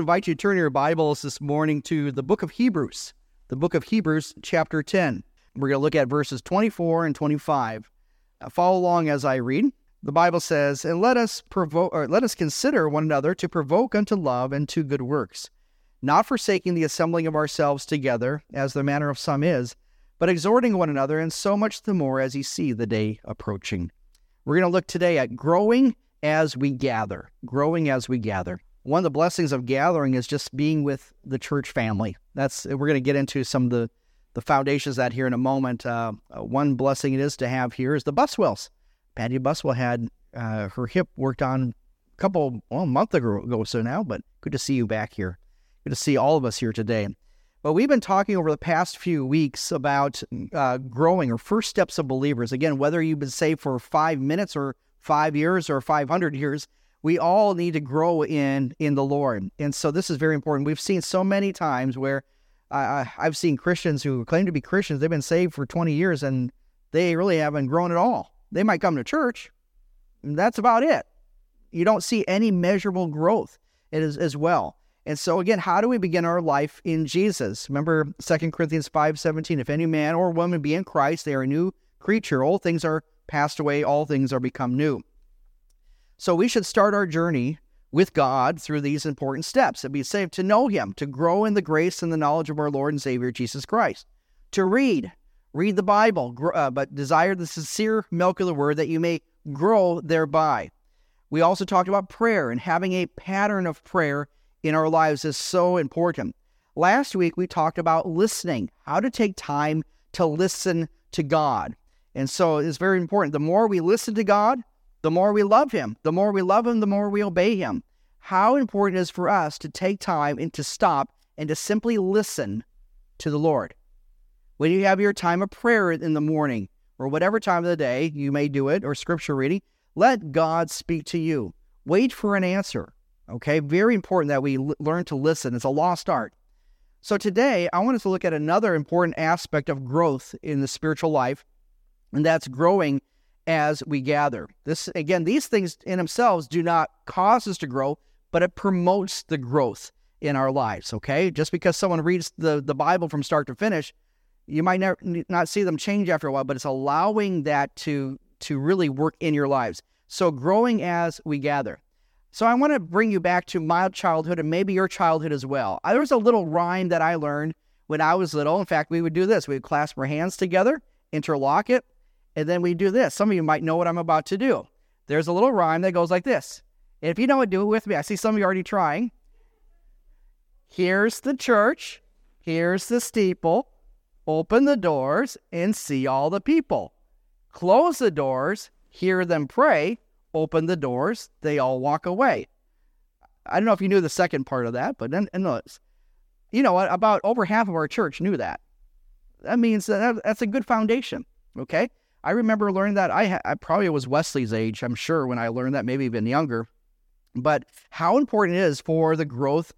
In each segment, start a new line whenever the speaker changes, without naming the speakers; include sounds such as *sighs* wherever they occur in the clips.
invite you to turn your Bibles this morning to the book of Hebrews, the book of Hebrews, chapter 10. We're going to look at verses 24 and 25. Uh, follow along as I read. The Bible says, "And let us provoke, or let us consider one another to provoke unto love and to good works, not forsaking the assembling of ourselves together, as the manner of some is, but exhorting one another, and so much the more as ye see the day approaching." We're going to look today at growing as we gather, growing as we gather one of the blessings of gathering is just being with the church family. That's we're going to get into some of the the foundations that here in a moment. Uh, uh, one blessing it is to have here is the Buswells. Patty Buswell had uh, her hip worked on a couple well a month ago, so now, but good to see you back here. Good to see all of us here today. But we've been talking over the past few weeks about uh, growing or first steps of believers. Again, whether you've been saved for five minutes or five years or 500 years, we all need to grow in in the Lord. And so this is very important. We've seen so many times where uh, I've seen Christians who claim to be Christians, they've been saved for 20 years and they really haven't grown at all. They might come to church, that's about it. You don't see any measurable growth as, as well. And so again, how do we begin our life in Jesus? Remember 2 Corinthians 5:17, if any man or woman be in Christ, they are a new creature. All things are passed away, all things are become new. So we should start our journey with God through these important steps to be saved, to know Him, to grow in the grace and the knowledge of our Lord and Savior Jesus Christ, to read, read the Bible, uh, but desire the sincere milk of the Word that you may grow thereby. We also talked about prayer and having a pattern of prayer in our lives is so important. Last week we talked about listening, how to take time to listen to God. And so it's very important. The more we listen to God, the more we love him. The more we love him, the more we obey him. How important it is for us to take time and to stop and to simply listen to the Lord. When you have your time of prayer in the morning or whatever time of the day you may do it or scripture reading, let God speak to you. Wait for an answer. Okay, very important that we l- learn to listen. It's a lost art. So today, I want us to look at another important aspect of growth in the spiritual life, and that's growing as we gather. This again, these things in themselves do not cause us to grow, but it promotes the growth in our lives. Okay, just because someone reads the the Bible from start to finish, you might never, not see them change after a while, but it's allowing that to to really work in your lives. So growing as we gather. So I want to bring you back to my childhood and maybe your childhood as well. There was a little rhyme that I learned when I was little. In fact, we would do this: we would clasp our hands together, interlock it, and then we do this. Some of you might know what I'm about to do. There's a little rhyme that goes like this. And if you know it, do it with me. I see some of you already trying. Here's the church. Here's the steeple. Open the doors and see all the people. Close the doors, hear them pray. Open the doors, they all walk away. I don't know if you knew the second part of that, but then, you know what? About over half of our church knew that. That means that that's a good foundation. Okay. I remember learning that. I, I probably was Wesley's age, I'm sure, when I learned that, maybe even younger. But how important it is for the growth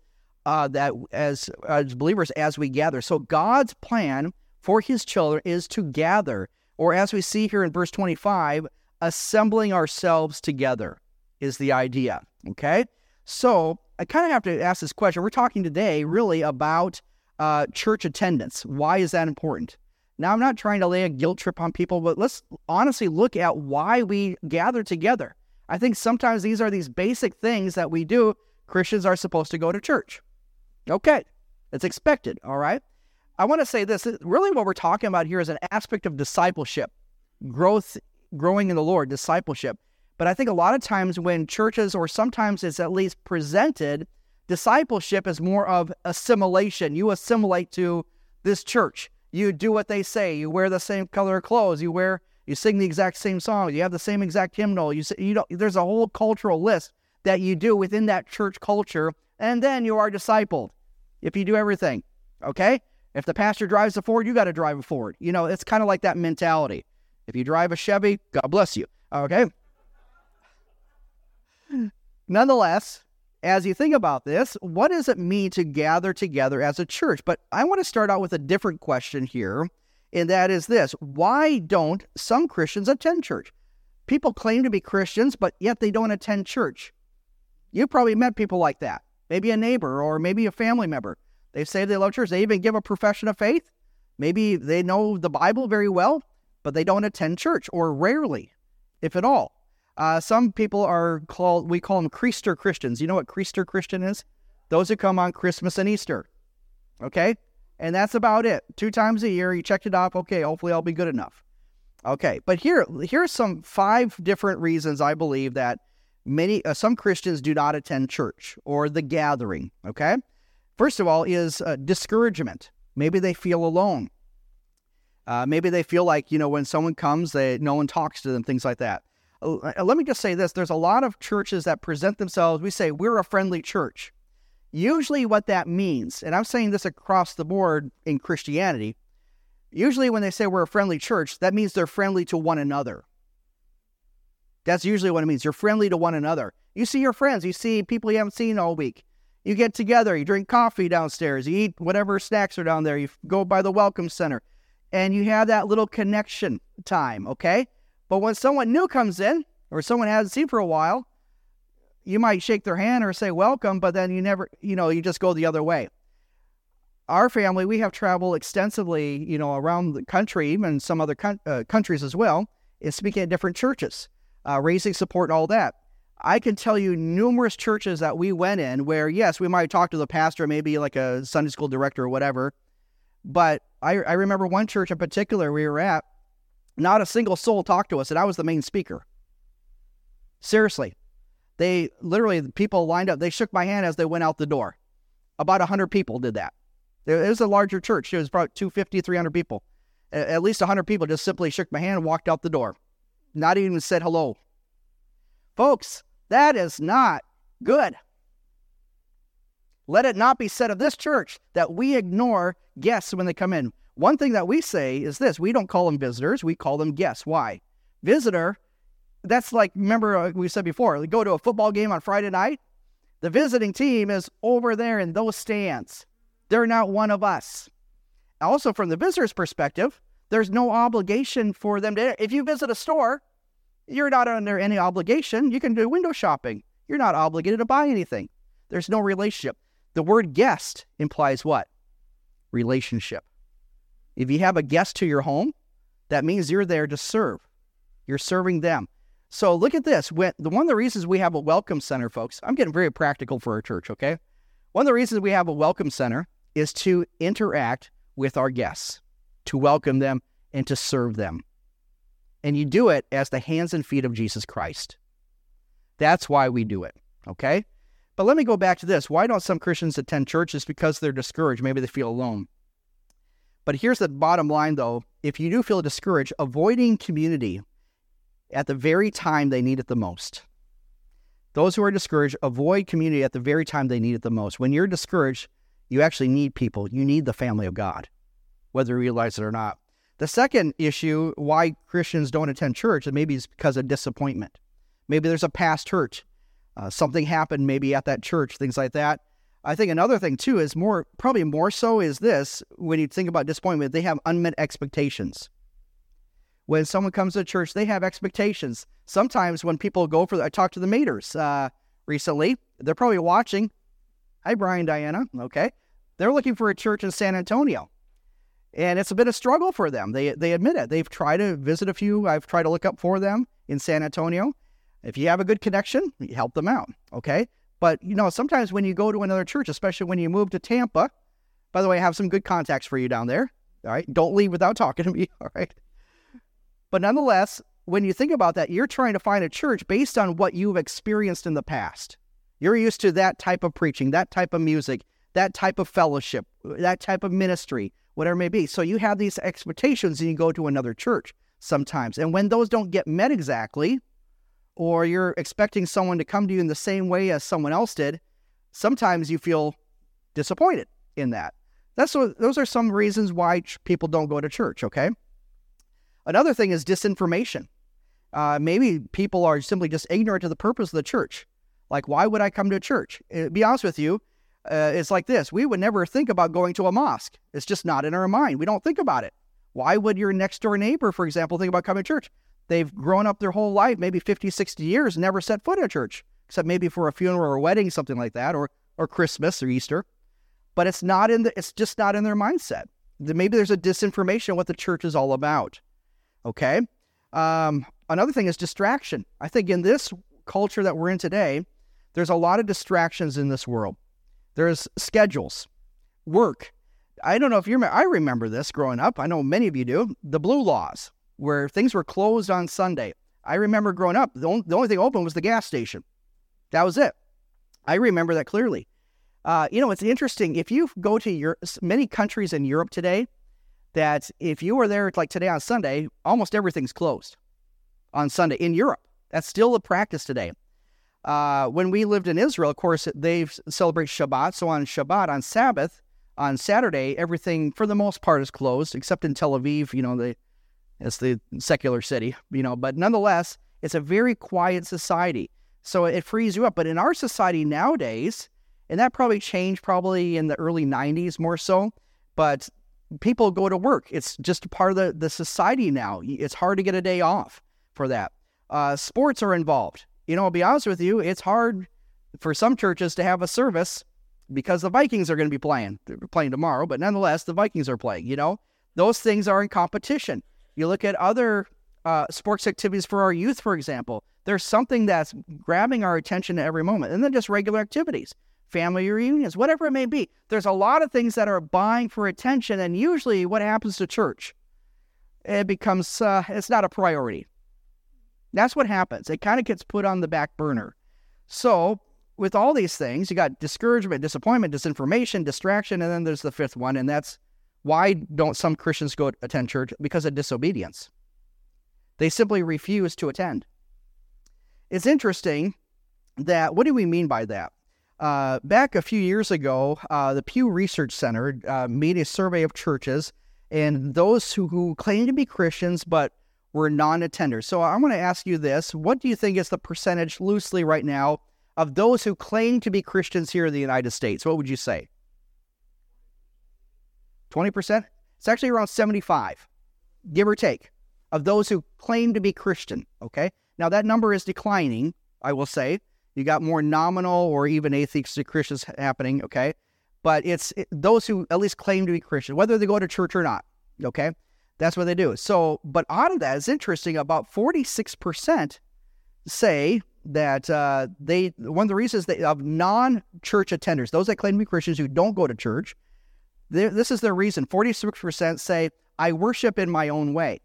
uh, that as as believers as we gather. So God's plan for His children is to gather, or as we see here in verse 25, assembling ourselves together is the idea. Okay, so I kind of have to ask this question. We're talking today really about uh, church attendance. Why is that important? Now, I'm not trying to lay a guilt trip on people, but let's honestly look at why we gather together. I think sometimes these are these basic things that we do. Christians are supposed to go to church. Okay, it's expected, all right? I want to say this really, what we're talking about here is an aspect of discipleship, growth, growing in the Lord, discipleship. But I think a lot of times when churches, or sometimes it's at least presented, discipleship is more of assimilation. You assimilate to this church. You do what they say. You wear the same color of clothes. You wear, you sing the exact same song. You have the same exact hymnal. You, say, you don't, there's a whole cultural list that you do within that church culture, and then you are discipled. If you do everything, okay. If the pastor drives a Ford, you got to drive a Ford. You know, it's kind of like that mentality. If you drive a Chevy, God bless you. Okay. Nonetheless, as you think about this, what does it mean to gather together as a church? But I want to start out with a different question here, and that is this why don't some Christians attend church? People claim to be Christians, but yet they don't attend church. You probably met people like that. maybe a neighbor or maybe a family member. They say they love church. They even give a profession of faith. Maybe they know the Bible very well, but they don't attend church or rarely, if at all. Uh, some people are called, we call them Creaster Christians. You know what Creaster Christian is? Those who come on Christmas and Easter. Okay? And that's about it. Two times a year, you checked it off. Okay, hopefully I'll be good enough. Okay, but here, here's some five different reasons I believe that many, uh, some Christians do not attend church or the gathering. Okay? First of all, is uh, discouragement. Maybe they feel alone. Uh, maybe they feel like, you know, when someone comes, they, no one talks to them, things like that. Uh, let me just say this there's a lot of churches that present themselves, we say, we're a friendly church. Usually, what that means, and I'm saying this across the board in Christianity, usually when they say we're a friendly church, that means they're friendly to one another. That's usually what it means. You're friendly to one another. You see your friends, you see people you haven't seen all week. You get together, you drink coffee downstairs, you eat whatever snacks are down there, you go by the welcome center, and you have that little connection time, okay? But when someone new comes in, or someone hasn't seen for a while, you might shake their hand or say welcome, but then you never, you know, you just go the other way. Our family, we have traveled extensively, you know, around the country, even some other con- uh, countries as well, in speaking at different churches, uh, raising support and all that. I can tell you numerous churches that we went in where, yes, we might talk to the pastor, maybe like a Sunday school director or whatever. But I, I remember one church in particular we were at, not a single soul talked to us, and I was the main speaker. Seriously. They literally, people lined up, they shook my hand as they went out the door. About 100 people did that. It was a larger church. It was about 250, 300 people. At least 100 people just simply shook my hand and walked out the door. Not even said hello. Folks, that is not good. Let it not be said of this church that we ignore guests when they come in. One thing that we say is this we don't call them visitors, we call them guests. Why? Visitor, that's like, remember uh, we said before, we go to a football game on Friday night. The visiting team is over there in those stands. They're not one of us. Also, from the visitor's perspective, there's no obligation for them to. If you visit a store, you're not under any obligation. You can do window shopping. You're not obligated to buy anything. There's no relationship. The word guest implies what? Relationship. If you have a guest to your home, that means you're there to serve. You're serving them. So look at this. When, the, one of the reasons we have a welcome center, folks, I'm getting very practical for our church, okay? One of the reasons we have a welcome center is to interact with our guests, to welcome them and to serve them and you do it as the hands and feet of Jesus Christ. That's why we do it, okay? But let me go back to this. Why don't some Christians attend church? It's because they're discouraged. Maybe they feel alone. But here's the bottom line, though. If you do feel discouraged, avoiding community at the very time they need it the most. Those who are discouraged, avoid community at the very time they need it the most. When you're discouraged, you actually need people. You need the family of God, whether you realize it or not. The second issue why Christians don't attend church, and maybe it's because of disappointment. Maybe there's a past hurt. Uh, something happened maybe at that church, things like that. I think another thing too is more, probably more so is this when you think about disappointment, they have unmet expectations. When someone comes to church, they have expectations. Sometimes when people go for, I talked to the Maters uh, recently, they're probably watching. Hi, Brian, Diana. Okay. They're looking for a church in San Antonio and it's a bit of struggle for them. They they admit it. They've tried to visit a few. I've tried to look up for them in San Antonio. If you have a good connection, help them out. Okay, but you know sometimes when you go to another church, especially when you move to Tampa. By the way, I have some good contacts for you down there. All right, don't leave without *laughs* talking to me. All right, but nonetheless, when you think about that, you're trying to find a church based on what you've experienced in the past. You're used to that type of preaching, that type of music, that type of fellowship, that type of ministry whatever it may be. So you have these expectations and you go to another church sometimes. And when those don't get met exactly, or you're expecting someone to come to you in the same way as someone else did, sometimes you feel disappointed in that. That's what, those are some reasons why people don't go to church, okay? Another thing is disinformation. Uh, maybe people are simply just ignorant to the purpose of the church. Like, why would I come to church? Uh, be honest with you, uh, it's like this we would never think about going to a mosque. It's just not in our mind. We don't think about it. Why would your next door neighbor, for example, think about coming to church? They've grown up their whole life, maybe 50, 60 years, never set foot in a church, except maybe for a funeral or a wedding, something like that, or or Christmas or Easter, but it's not in the it's just not in their mindset. Maybe there's a disinformation of what the church is all about. Okay. Um, another thing is distraction. I think in this culture that we're in today, there's a lot of distractions in this world. There's schedules, work. I don't know if you remember, I remember this growing up. I know many of you do. The blue laws, where things were closed on Sunday. I remember growing up, the only, the only thing open was the gas station. That was it. I remember that clearly. Uh, you know, it's interesting. If you go to many countries in Europe today, that if you were there like today on Sunday, almost everything's closed on Sunday in Europe. That's still the practice today. Uh, when we lived in Israel, of course, they celebrate Shabbat. So on Shabbat, on Sabbath, on Saturday, everything for the most part is closed, except in Tel Aviv. You know, the it's the secular city. You know, but nonetheless, it's a very quiet society. So it frees you up. But in our society nowadays, and that probably changed probably in the early 90s more so, but people go to work. It's just a part of the, the society now. It's hard to get a day off for that. Uh, sports are involved. You know, I'll be honest with you, it's hard for some churches to have a service because the Vikings are going to be playing. They're playing tomorrow, but nonetheless, the Vikings are playing. You know, those things are in competition. You look at other uh, sports activities for our youth, for example. There's something that's grabbing our attention at every moment, and then just regular activities, family reunions, whatever it may be. There's a lot of things that are buying for attention, and usually, what happens to church? It becomes uh, it's not a priority. That's what happens. It kind of gets put on the back burner. So, with all these things, you got discouragement, disappointment, disinformation, distraction, and then there's the fifth one, and that's why don't some Christians go attend church? Because of disobedience. They simply refuse to attend. It's interesting that, what do we mean by that? Uh, back a few years ago, uh, the Pew Research Center uh, made a survey of churches and those who, who claim to be Christians but were non attenders. So I want to ask you this What do you think is the percentage loosely right now of those who claim to be Christians here in the United States? What would you say? 20%? It's actually around 75, give or take, of those who claim to be Christian. Okay. Now that number is declining, I will say. You got more nominal or even atheistic Christians happening. Okay. But it's it, those who at least claim to be Christian, whether they go to church or not. Okay. That's what they do. So, but out of that is interesting. About 46% say that uh, they, one of the reasons they, of non church attenders, those that claim to be Christians who don't go to church, this is their reason. 46% say, I worship in my own way.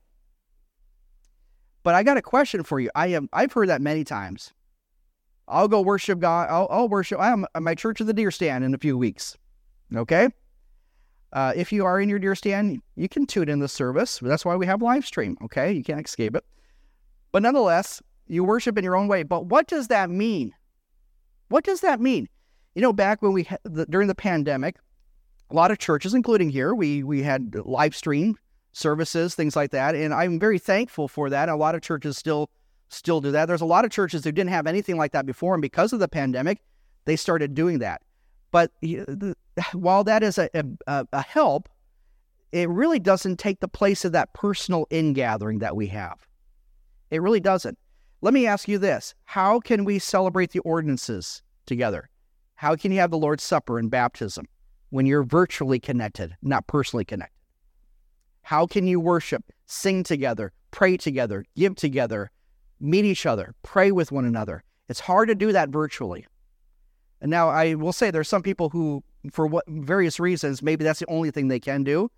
But I got a question for you. I am I've heard that many times. I'll go worship God. I'll, I'll worship. I'm at my church of the deer stand in a few weeks. Okay. Uh, if you are in your deer stand, you can tune in the service. That's why we have live stream. Okay, you can't escape it. But nonetheless, you worship in your own way. But what does that mean? What does that mean? You know, back when we the, during the pandemic, a lot of churches, including here, we we had live stream services, things like that, and I'm very thankful for that. A lot of churches still still do that. There's a lot of churches who didn't have anything like that before, and because of the pandemic, they started doing that. But *sighs* while that is a, a, a help, it really doesn't take the place of that personal ingathering that we have. It really doesn't. Let me ask you this How can we celebrate the ordinances together? How can you have the Lord's Supper and baptism? When you're virtually connected, not personally connected? How can you worship, sing together, pray together, give together, meet each other, pray with one another? It's hard to do that virtually. And now I will say there's some people who, for what various reasons, maybe that's the only thing they can do.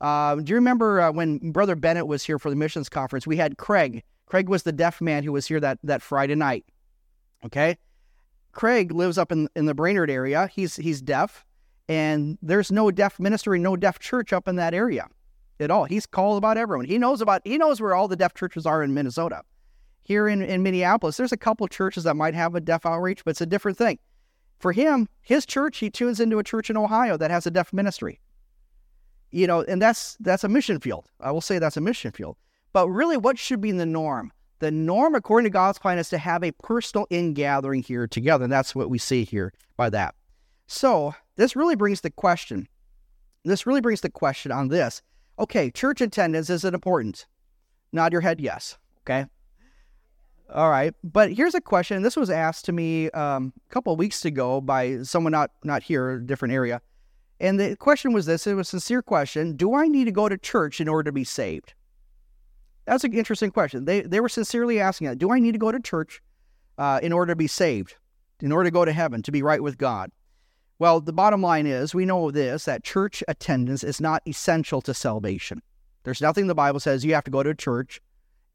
Uh, do you remember uh, when Brother Bennett was here for the missions conference? We had Craig. Craig was the deaf man who was here that, that Friday night. Okay, Craig lives up in in the Brainerd area. He's he's deaf and there's no deaf ministry, no deaf church up in that area at all. He's called about everyone. He knows about he knows where all the deaf churches are in Minnesota. Here in, in Minneapolis, there's a couple churches that might have a deaf outreach, but it's a different thing. For him, his church, he tunes into a church in Ohio that has a deaf ministry. You know, and that's that's a mission field. I will say that's a mission field. But really, what should be the norm? The norm, according to God's plan, is to have a personal ingathering here together. And that's what we see here by that. So this really brings the question. This really brings the question on this. Okay, church attendance is it important? Nod your head, yes. Okay. All right, but here's a question. This was asked to me um, a couple of weeks ago by someone not not here, a different area, and the question was this: It was a sincere question. Do I need to go to church in order to be saved? That's an interesting question. They they were sincerely asking that. Do I need to go to church uh, in order to be saved, in order to go to heaven, to be right with God? Well, the bottom line is we know this that church attendance is not essential to salvation. There's nothing the Bible says you have to go to church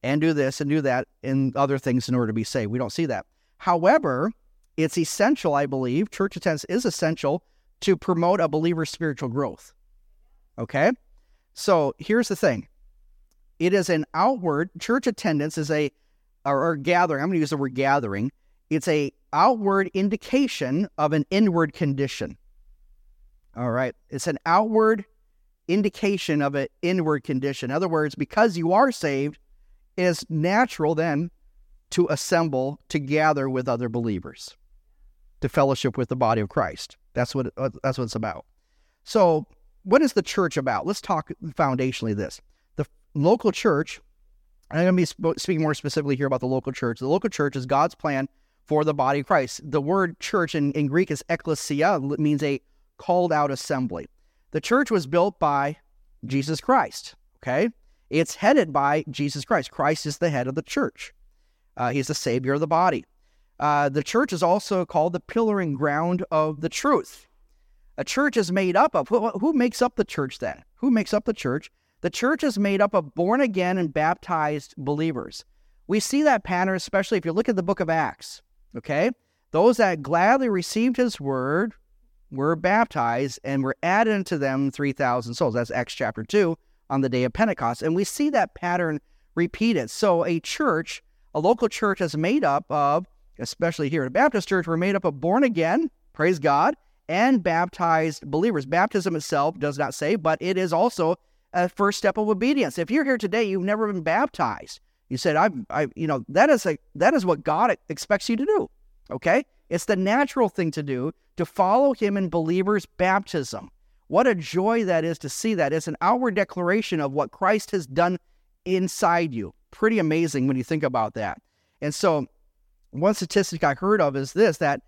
and do this and do that and other things in order to be saved. We don't see that. However, it's essential, I believe, church attendance is essential to promote a believer's spiritual growth. Okay? So here's the thing it is an outward, church attendance is a, or, or gathering, I'm going to use the word gathering. It's a outward indication of an inward condition. All right. It's an outward indication of an inward condition. In other words, because you are saved, it is natural then to assemble, to gather with other believers, to fellowship with the body of Christ. That's what uh, that's what it's about. So, what is the church about? Let's talk foundationally this. The local church, I'm going to be speaking more specifically here about the local church. The local church is God's plan for the body of Christ. The word church in, in Greek is ekklesia, means a called out assembly. The church was built by Jesus Christ, okay? It's headed by Jesus Christ. Christ is the head of the church. Uh, he's the savior of the body. Uh, the church is also called the pillar and ground of the truth. A church is made up of who, who makes up the church then? Who makes up the church? The church is made up of born again and baptized believers. We see that pattern, especially if you look at the book of Acts. Okay? Those that gladly received his word were baptized and were added unto them 3,000 souls. That's Acts chapter 2 on the day of Pentecost. And we see that pattern repeated. So a church, a local church, is made up of, especially here at a Baptist Church, we're made up of born again, praise God, and baptized believers. Baptism itself does not say, but it is also a first step of obedience. If you're here today, you've never been baptized. You said, "I, I, you know, that is a that is what God expects you to do." Okay, it's the natural thing to do to follow Him in believers' baptism. What a joy that is to see that. It's an outward declaration of what Christ has done inside you. Pretty amazing when you think about that. And so, one statistic I heard of is this that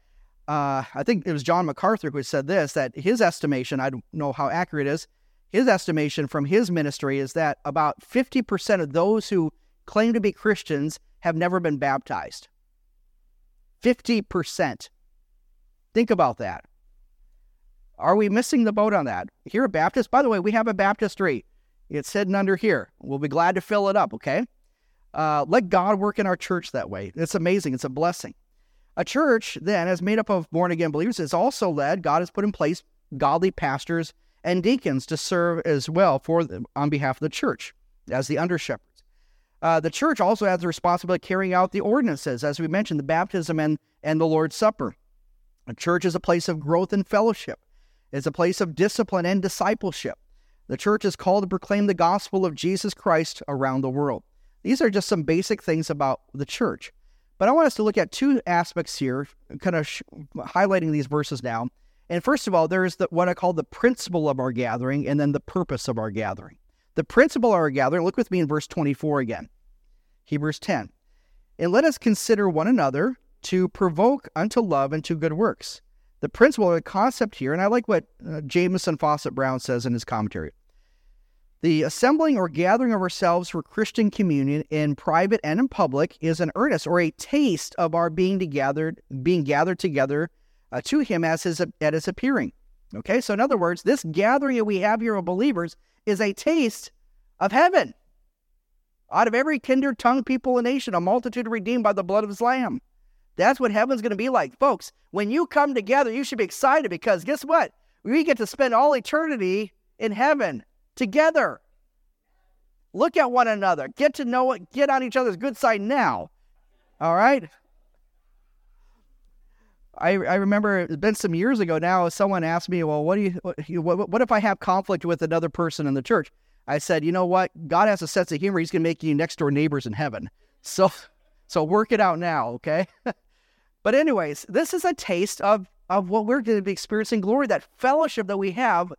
uh, I think it was John MacArthur who said this that his estimation, I don't know how accurate it is, his estimation from his ministry is that about 50% of those who claim to be Christians have never been baptized. 50%. Think about that. Are we missing the boat on that? Here at Baptist, by the way, we have a baptistry. It's hidden under here. We'll be glad to fill it up, okay? Uh, let God work in our church that way. It's amazing. It's a blessing. A church, then, is made up of born again believers, is also led, God has put in place godly pastors and deacons to serve as well for on behalf of the church as the under shepherds. Uh, the church also has the responsibility of carrying out the ordinances, as we mentioned, the baptism and, and the Lord's Supper. A church is a place of growth and fellowship. It's a place of discipline and discipleship. The church is called to proclaim the gospel of Jesus Christ around the world. These are just some basic things about the church. But I want us to look at two aspects here, kind of sh- highlighting these verses now. And first of all, there is the, what I call the principle of our gathering and then the purpose of our gathering. The principle of our gathering, look with me in verse 24 again. Hebrews 10. And let us consider one another to provoke unto love and to good works the principle the concept here, and I like what uh, Jamieson Fausset Brown says in his commentary. The assembling or gathering of ourselves for Christian communion in private and in public is an earnest or a taste of our being together, being gathered together uh, to Him as his at His appearing. Okay, so in other words, this gathering that we have here of believers is a taste of heaven. Out of every kindred, tongue, people, and nation, a multitude redeemed by the blood of His Lamb. That's what heaven's going to be like. Folks, when you come together, you should be excited because guess what? We get to spend all eternity in heaven together. Look at one another. Get to know it. Get on each other's good side now. All right? I, I remember it's been some years ago now. Someone asked me, "Well, what do you what, what if I have conflict with another person in the church?" I said, "You know what? God has a sense of humor. He's going to make you next door neighbors in heaven. *laughs* So, so work it out now, okay?" *laughs* But anyways, this is a taste of of what we're going to be experiencing glory, that fellowship that we have.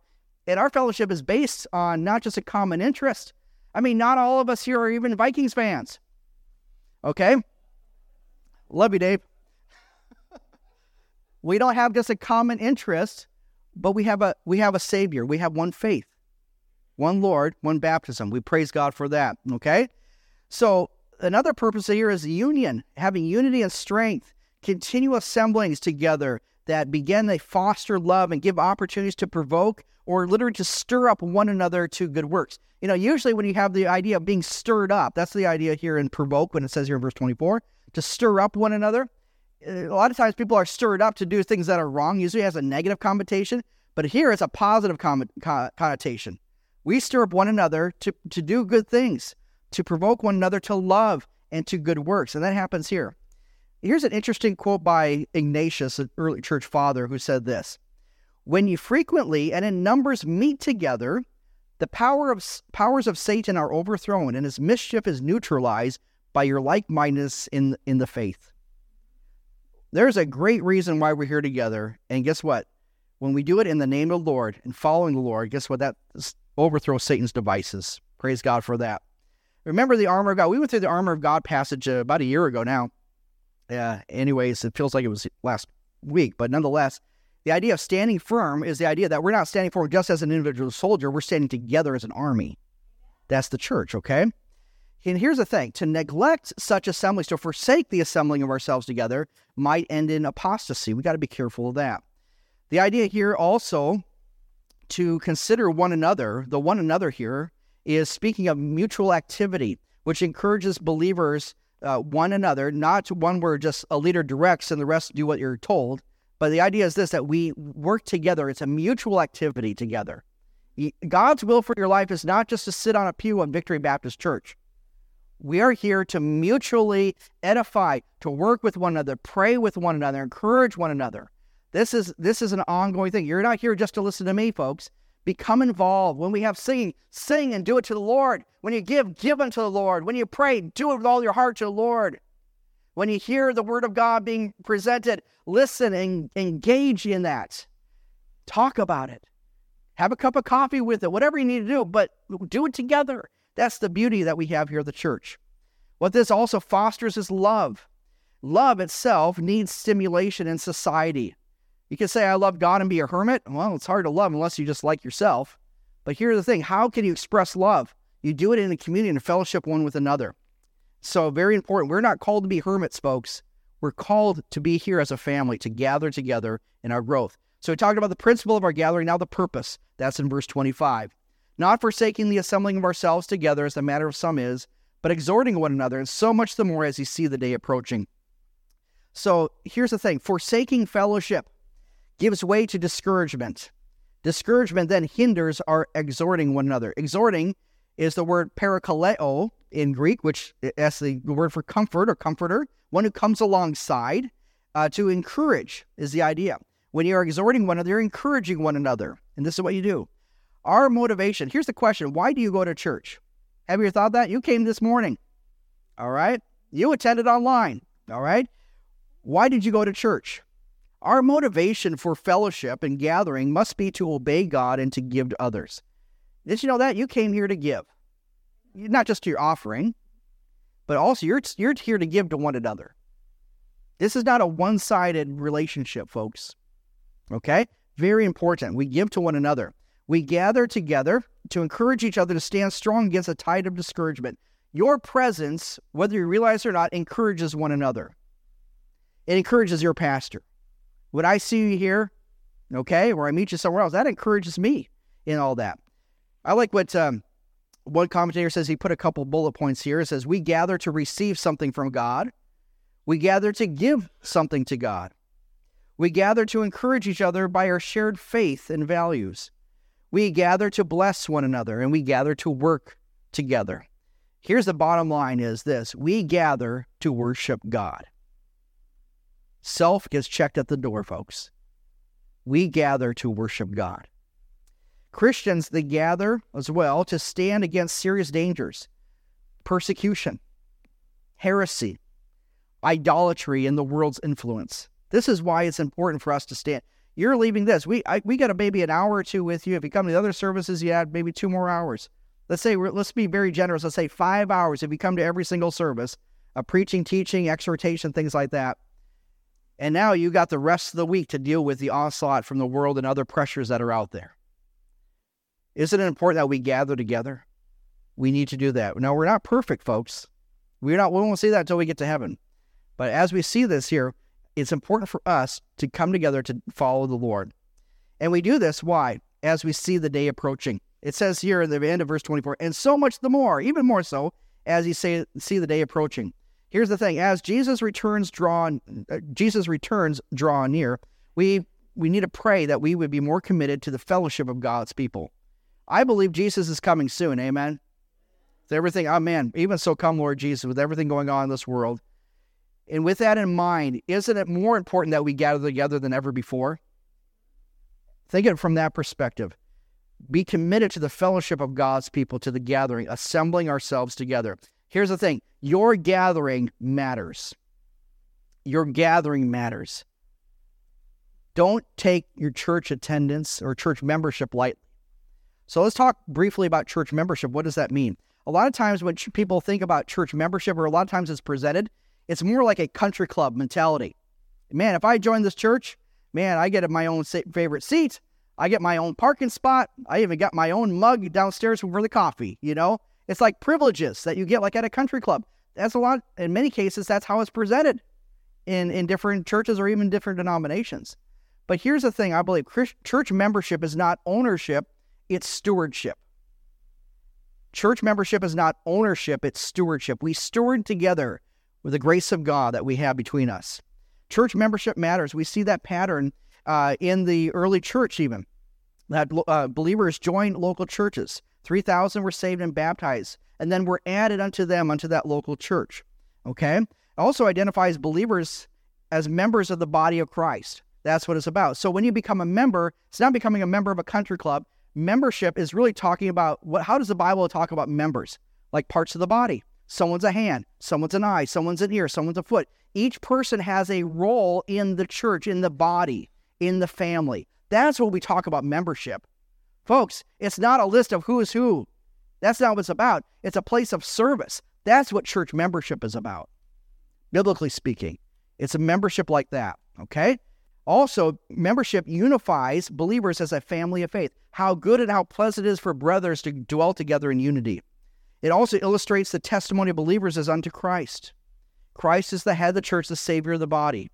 And our fellowship is based on not just a common interest. I mean, not all of us here are even Vikings fans. Okay? Love you, Dave. We don't have just a common interest, but we have a we have a savior. We have one faith, one Lord, one baptism. We praise God for that. Okay? So another purpose here is union, having unity and strength, continue assemblings together that begin to foster love and give opportunities to provoke or literally to stir up one another to good works. You know, usually when you have the idea of being stirred up, that's the idea here in provoke when it says here in verse 24, to stir up one another. A lot of times people are stirred up to do things that are wrong, usually has a negative connotation, but here it's a positive connotation. We stir up one another to, to do good things, to provoke one another to love and to good works. And that happens here. Here's an interesting quote by Ignatius, an early church father, who said this When you frequently and in numbers meet together, the power of, powers of Satan are overthrown and his mischief is neutralized by your like mindedness in, in the faith. There's a great reason why we're here together. And guess what? When we do it in the name of the Lord and following the Lord, guess what? That overthrows Satan's devices. Praise God for that. Remember the armor of God. We went through the armor of God passage uh, about a year ago now. Uh, anyways, it feels like it was last week, but nonetheless, the idea of standing firm is the idea that we're not standing firm just as an individual soldier, we're standing together as an army. That's the church, okay? And here's the thing to neglect such assemblies, to forsake the assembling of ourselves together, might end in apostasy. We got to be careful of that. The idea here also to consider one another, the one another here is speaking of mutual activity, which encourages believers uh, one another, not one where just a leader directs and the rest do what you're told. But the idea is this that we work together, it's a mutual activity together. God's will for your life is not just to sit on a pew on Victory Baptist Church. We are here to mutually edify, to work with one another, pray with one another, encourage one another. This is this is an ongoing thing. You're not here just to listen to me, folks. Become involved. When we have singing, sing and do it to the Lord. When you give, give unto the Lord. When you pray, do it with all your heart to the Lord. When you hear the word of God being presented, listen and engage in that. Talk about it. Have a cup of coffee with it, whatever you need to do, but do it together. That's the beauty that we have here at the church. What this also fosters is love. Love itself needs stimulation in society. You can say, I love God and be a hermit. Well, it's hard to love unless you just like yourself. But here's the thing how can you express love? You do it in a community and fellowship one with another. So, very important. We're not called to be hermits, folks. We're called to be here as a family, to gather together in our growth. So, we talked about the principle of our gathering, now the purpose. That's in verse 25. Not forsaking the assembling of ourselves together, as the matter of some is, but exhorting one another, and so much the more as you see the day approaching. So, here's the thing forsaking fellowship gives way to discouragement. Discouragement then hinders our exhorting one another. Exhorting is the word parakaleo in Greek, which is the word for comfort or comforter, one who comes alongside. Uh, to encourage is the idea. When you're exhorting one another, you're encouraging one another. And this is what you do. Our motivation here's the question why do you go to church? Have you thought that? You came this morning. All right. You attended online. All right. Why did you go to church? Our motivation for fellowship and gathering must be to obey God and to give to others. Did you know that? You came here to give, not just to your offering, but also you're, you're here to give to one another. This is not a one sided relationship, folks. Okay? Very important. We give to one another. We gather together to encourage each other to stand strong against a tide of discouragement. Your presence, whether you realize it or not, encourages one another. It encourages your pastor. Would I see you here, okay, or I meet you somewhere else, that encourages me in all that. I like what um, one commentator says. He put a couple bullet points here. It says, We gather to receive something from God, we gather to give something to God. We gather to encourage each other by our shared faith and values. We gather to bless one another and we gather to work together. Here's the bottom line is this we gather to worship God. Self gets checked at the door, folks. We gather to worship God. Christians, they gather as well to stand against serious dangers, persecution, heresy, idolatry, and the world's influence. This is why it's important for us to stand. You're leaving this. We I, we got a maybe an hour or two with you. If you come to the other services, you add maybe two more hours. Let's say let's be very generous. Let's say five hours. If you come to every single service, uh, preaching, teaching, exhortation, things like that. And now you got the rest of the week to deal with the onslaught from the world and other pressures that are out there. Isn't it important that we gather together? We need to do that. Now, we're not perfect, folks. We're not, we won't see that until we get to heaven. But as we see this here, it's important for us to come together to follow the Lord. And we do this, why? As we see the day approaching. It says here in the end of verse 24, and so much the more, even more so, as you say, see the day approaching. Here's the thing: as Jesus returns, draw uh, Jesus returns, draw near. We we need to pray that we would be more committed to the fellowship of God's people. I believe Jesus is coming soon. Amen. With everything, man, even so, come, Lord Jesus, with everything going on in this world. And with that in mind, isn't it more important that we gather together than ever before? Think of it from that perspective. Be committed to the fellowship of God's people, to the gathering, assembling ourselves together. Here's the thing your gathering matters. Your gathering matters. Don't take your church attendance or church membership lightly. So let's talk briefly about church membership. What does that mean? A lot of times when people think about church membership, or a lot of times it's presented, it's more like a country club mentality. Man, if I join this church, man, I get my own favorite seat. I get my own parking spot. I even got my own mug downstairs for the coffee, you know? It's like privileges that you get like at a country club. That's a lot, in many cases, that's how it's presented in, in different churches or even different denominations. But here's the thing I believe church membership is not ownership, it's stewardship. Church membership is not ownership, it's stewardship. We steward together with the grace of God that we have between us. Church membership matters. We see that pattern uh, in the early church, even that uh, believers joined local churches. 3,000 were saved and baptized, and then were added unto them, unto that local church. Okay? It also identifies believers as members of the body of Christ. That's what it's about. So when you become a member, it's not becoming a member of a country club. Membership is really talking about what how does the Bible talk about members? Like parts of the body. Someone's a hand, someone's an eye, someone's an ear, someone's a foot. Each person has a role in the church, in the body, in the family. That's what we talk about membership. Folks, it's not a list of who is who. That's not what it's about. It's a place of service. That's what church membership is about, biblically speaking. It's a membership like that, okay? Also, membership unifies believers as a family of faith. How good and how pleasant it is for brothers to dwell together in unity. It also illustrates the testimony of believers as unto Christ. Christ is the head of the church, the Savior of the body.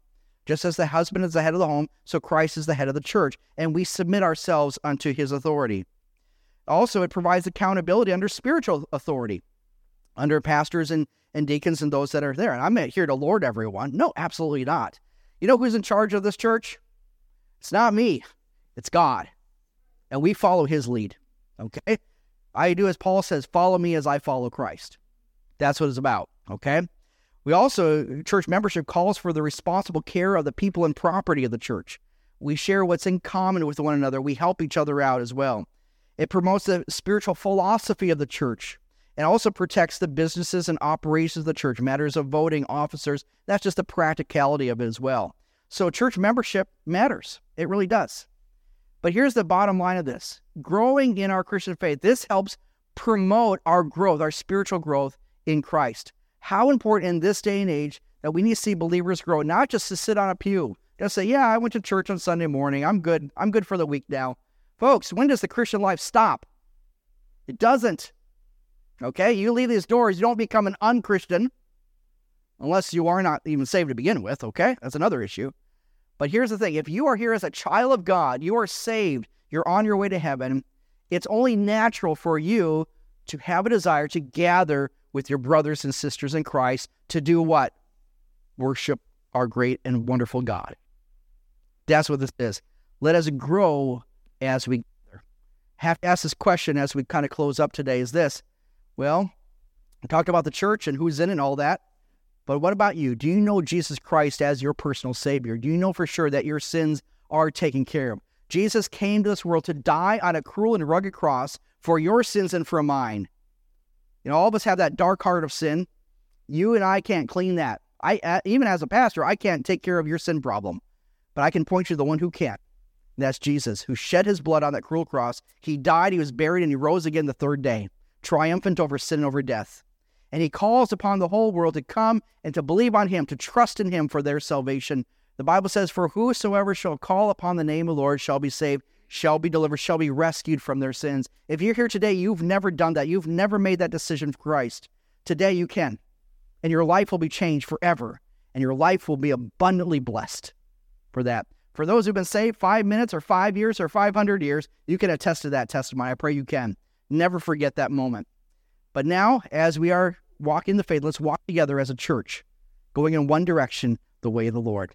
Just as the husband is the head of the home, so Christ is the head of the church, and we submit ourselves unto his authority. Also, it provides accountability under spiritual authority, under pastors and, and deacons and those that are there. And I'm not here to lord everyone. No, absolutely not. You know who's in charge of this church? It's not me, it's God. And we follow his lead. Okay? I do as Paul says, follow me as I follow Christ. That's what it's about. Okay? We also, church membership calls for the responsible care of the people and property of the church. We share what's in common with one another. We help each other out as well. It promotes the spiritual philosophy of the church and also protects the businesses and operations of the church, matters of voting officers. That's just the practicality of it as well. So, church membership matters. It really does. But here's the bottom line of this growing in our Christian faith, this helps promote our growth, our spiritual growth in Christ how important in this day and age that we need to see believers grow, not just to sit on a pew, just say, Yeah, I went to church on Sunday morning. I'm good. I'm good for the week now. Folks, when does the Christian life stop? It doesn't. Okay? You leave these doors, you don't become an unchristian unless you are not even saved to begin with. Okay? That's another issue. But here's the thing if you are here as a child of God, you are saved, you're on your way to heaven, it's only natural for you to have a desire to gather with your brothers and sisters in Christ to do what? Worship our great and wonderful God. That's what this is. Let us grow as we gather. have to ask this question as we kind of close up today is this. Well, we talked about the church and who's in it and all that. But what about you? Do you know Jesus Christ as your personal Savior? Do you know for sure that your sins are taken care of? Jesus came to this world to die on a cruel and rugged cross for your sins and for mine. You know, all of us have that dark heart of sin. You and I can't clean that. I even as a pastor, I can't take care of your sin problem, but I can point you to the one who can. That's Jesus, who shed his blood on that cruel cross. He died, he was buried, and he rose again the third day, triumphant over sin and over death. And he calls upon the whole world to come and to believe on him, to trust in him for their salvation. The Bible says, For whosoever shall call upon the name of the Lord shall be saved, shall be delivered, shall be rescued from their sins. If you're here today, you've never done that. You've never made that decision for Christ. Today you can. And your life will be changed forever. And your life will be abundantly blessed for that. For those who've been saved five minutes or five years or 500 years, you can attest to that testimony. I pray you can. Never forget that moment. But now, as we are walking the faith, let's walk together as a church, going in one direction, the way of the Lord.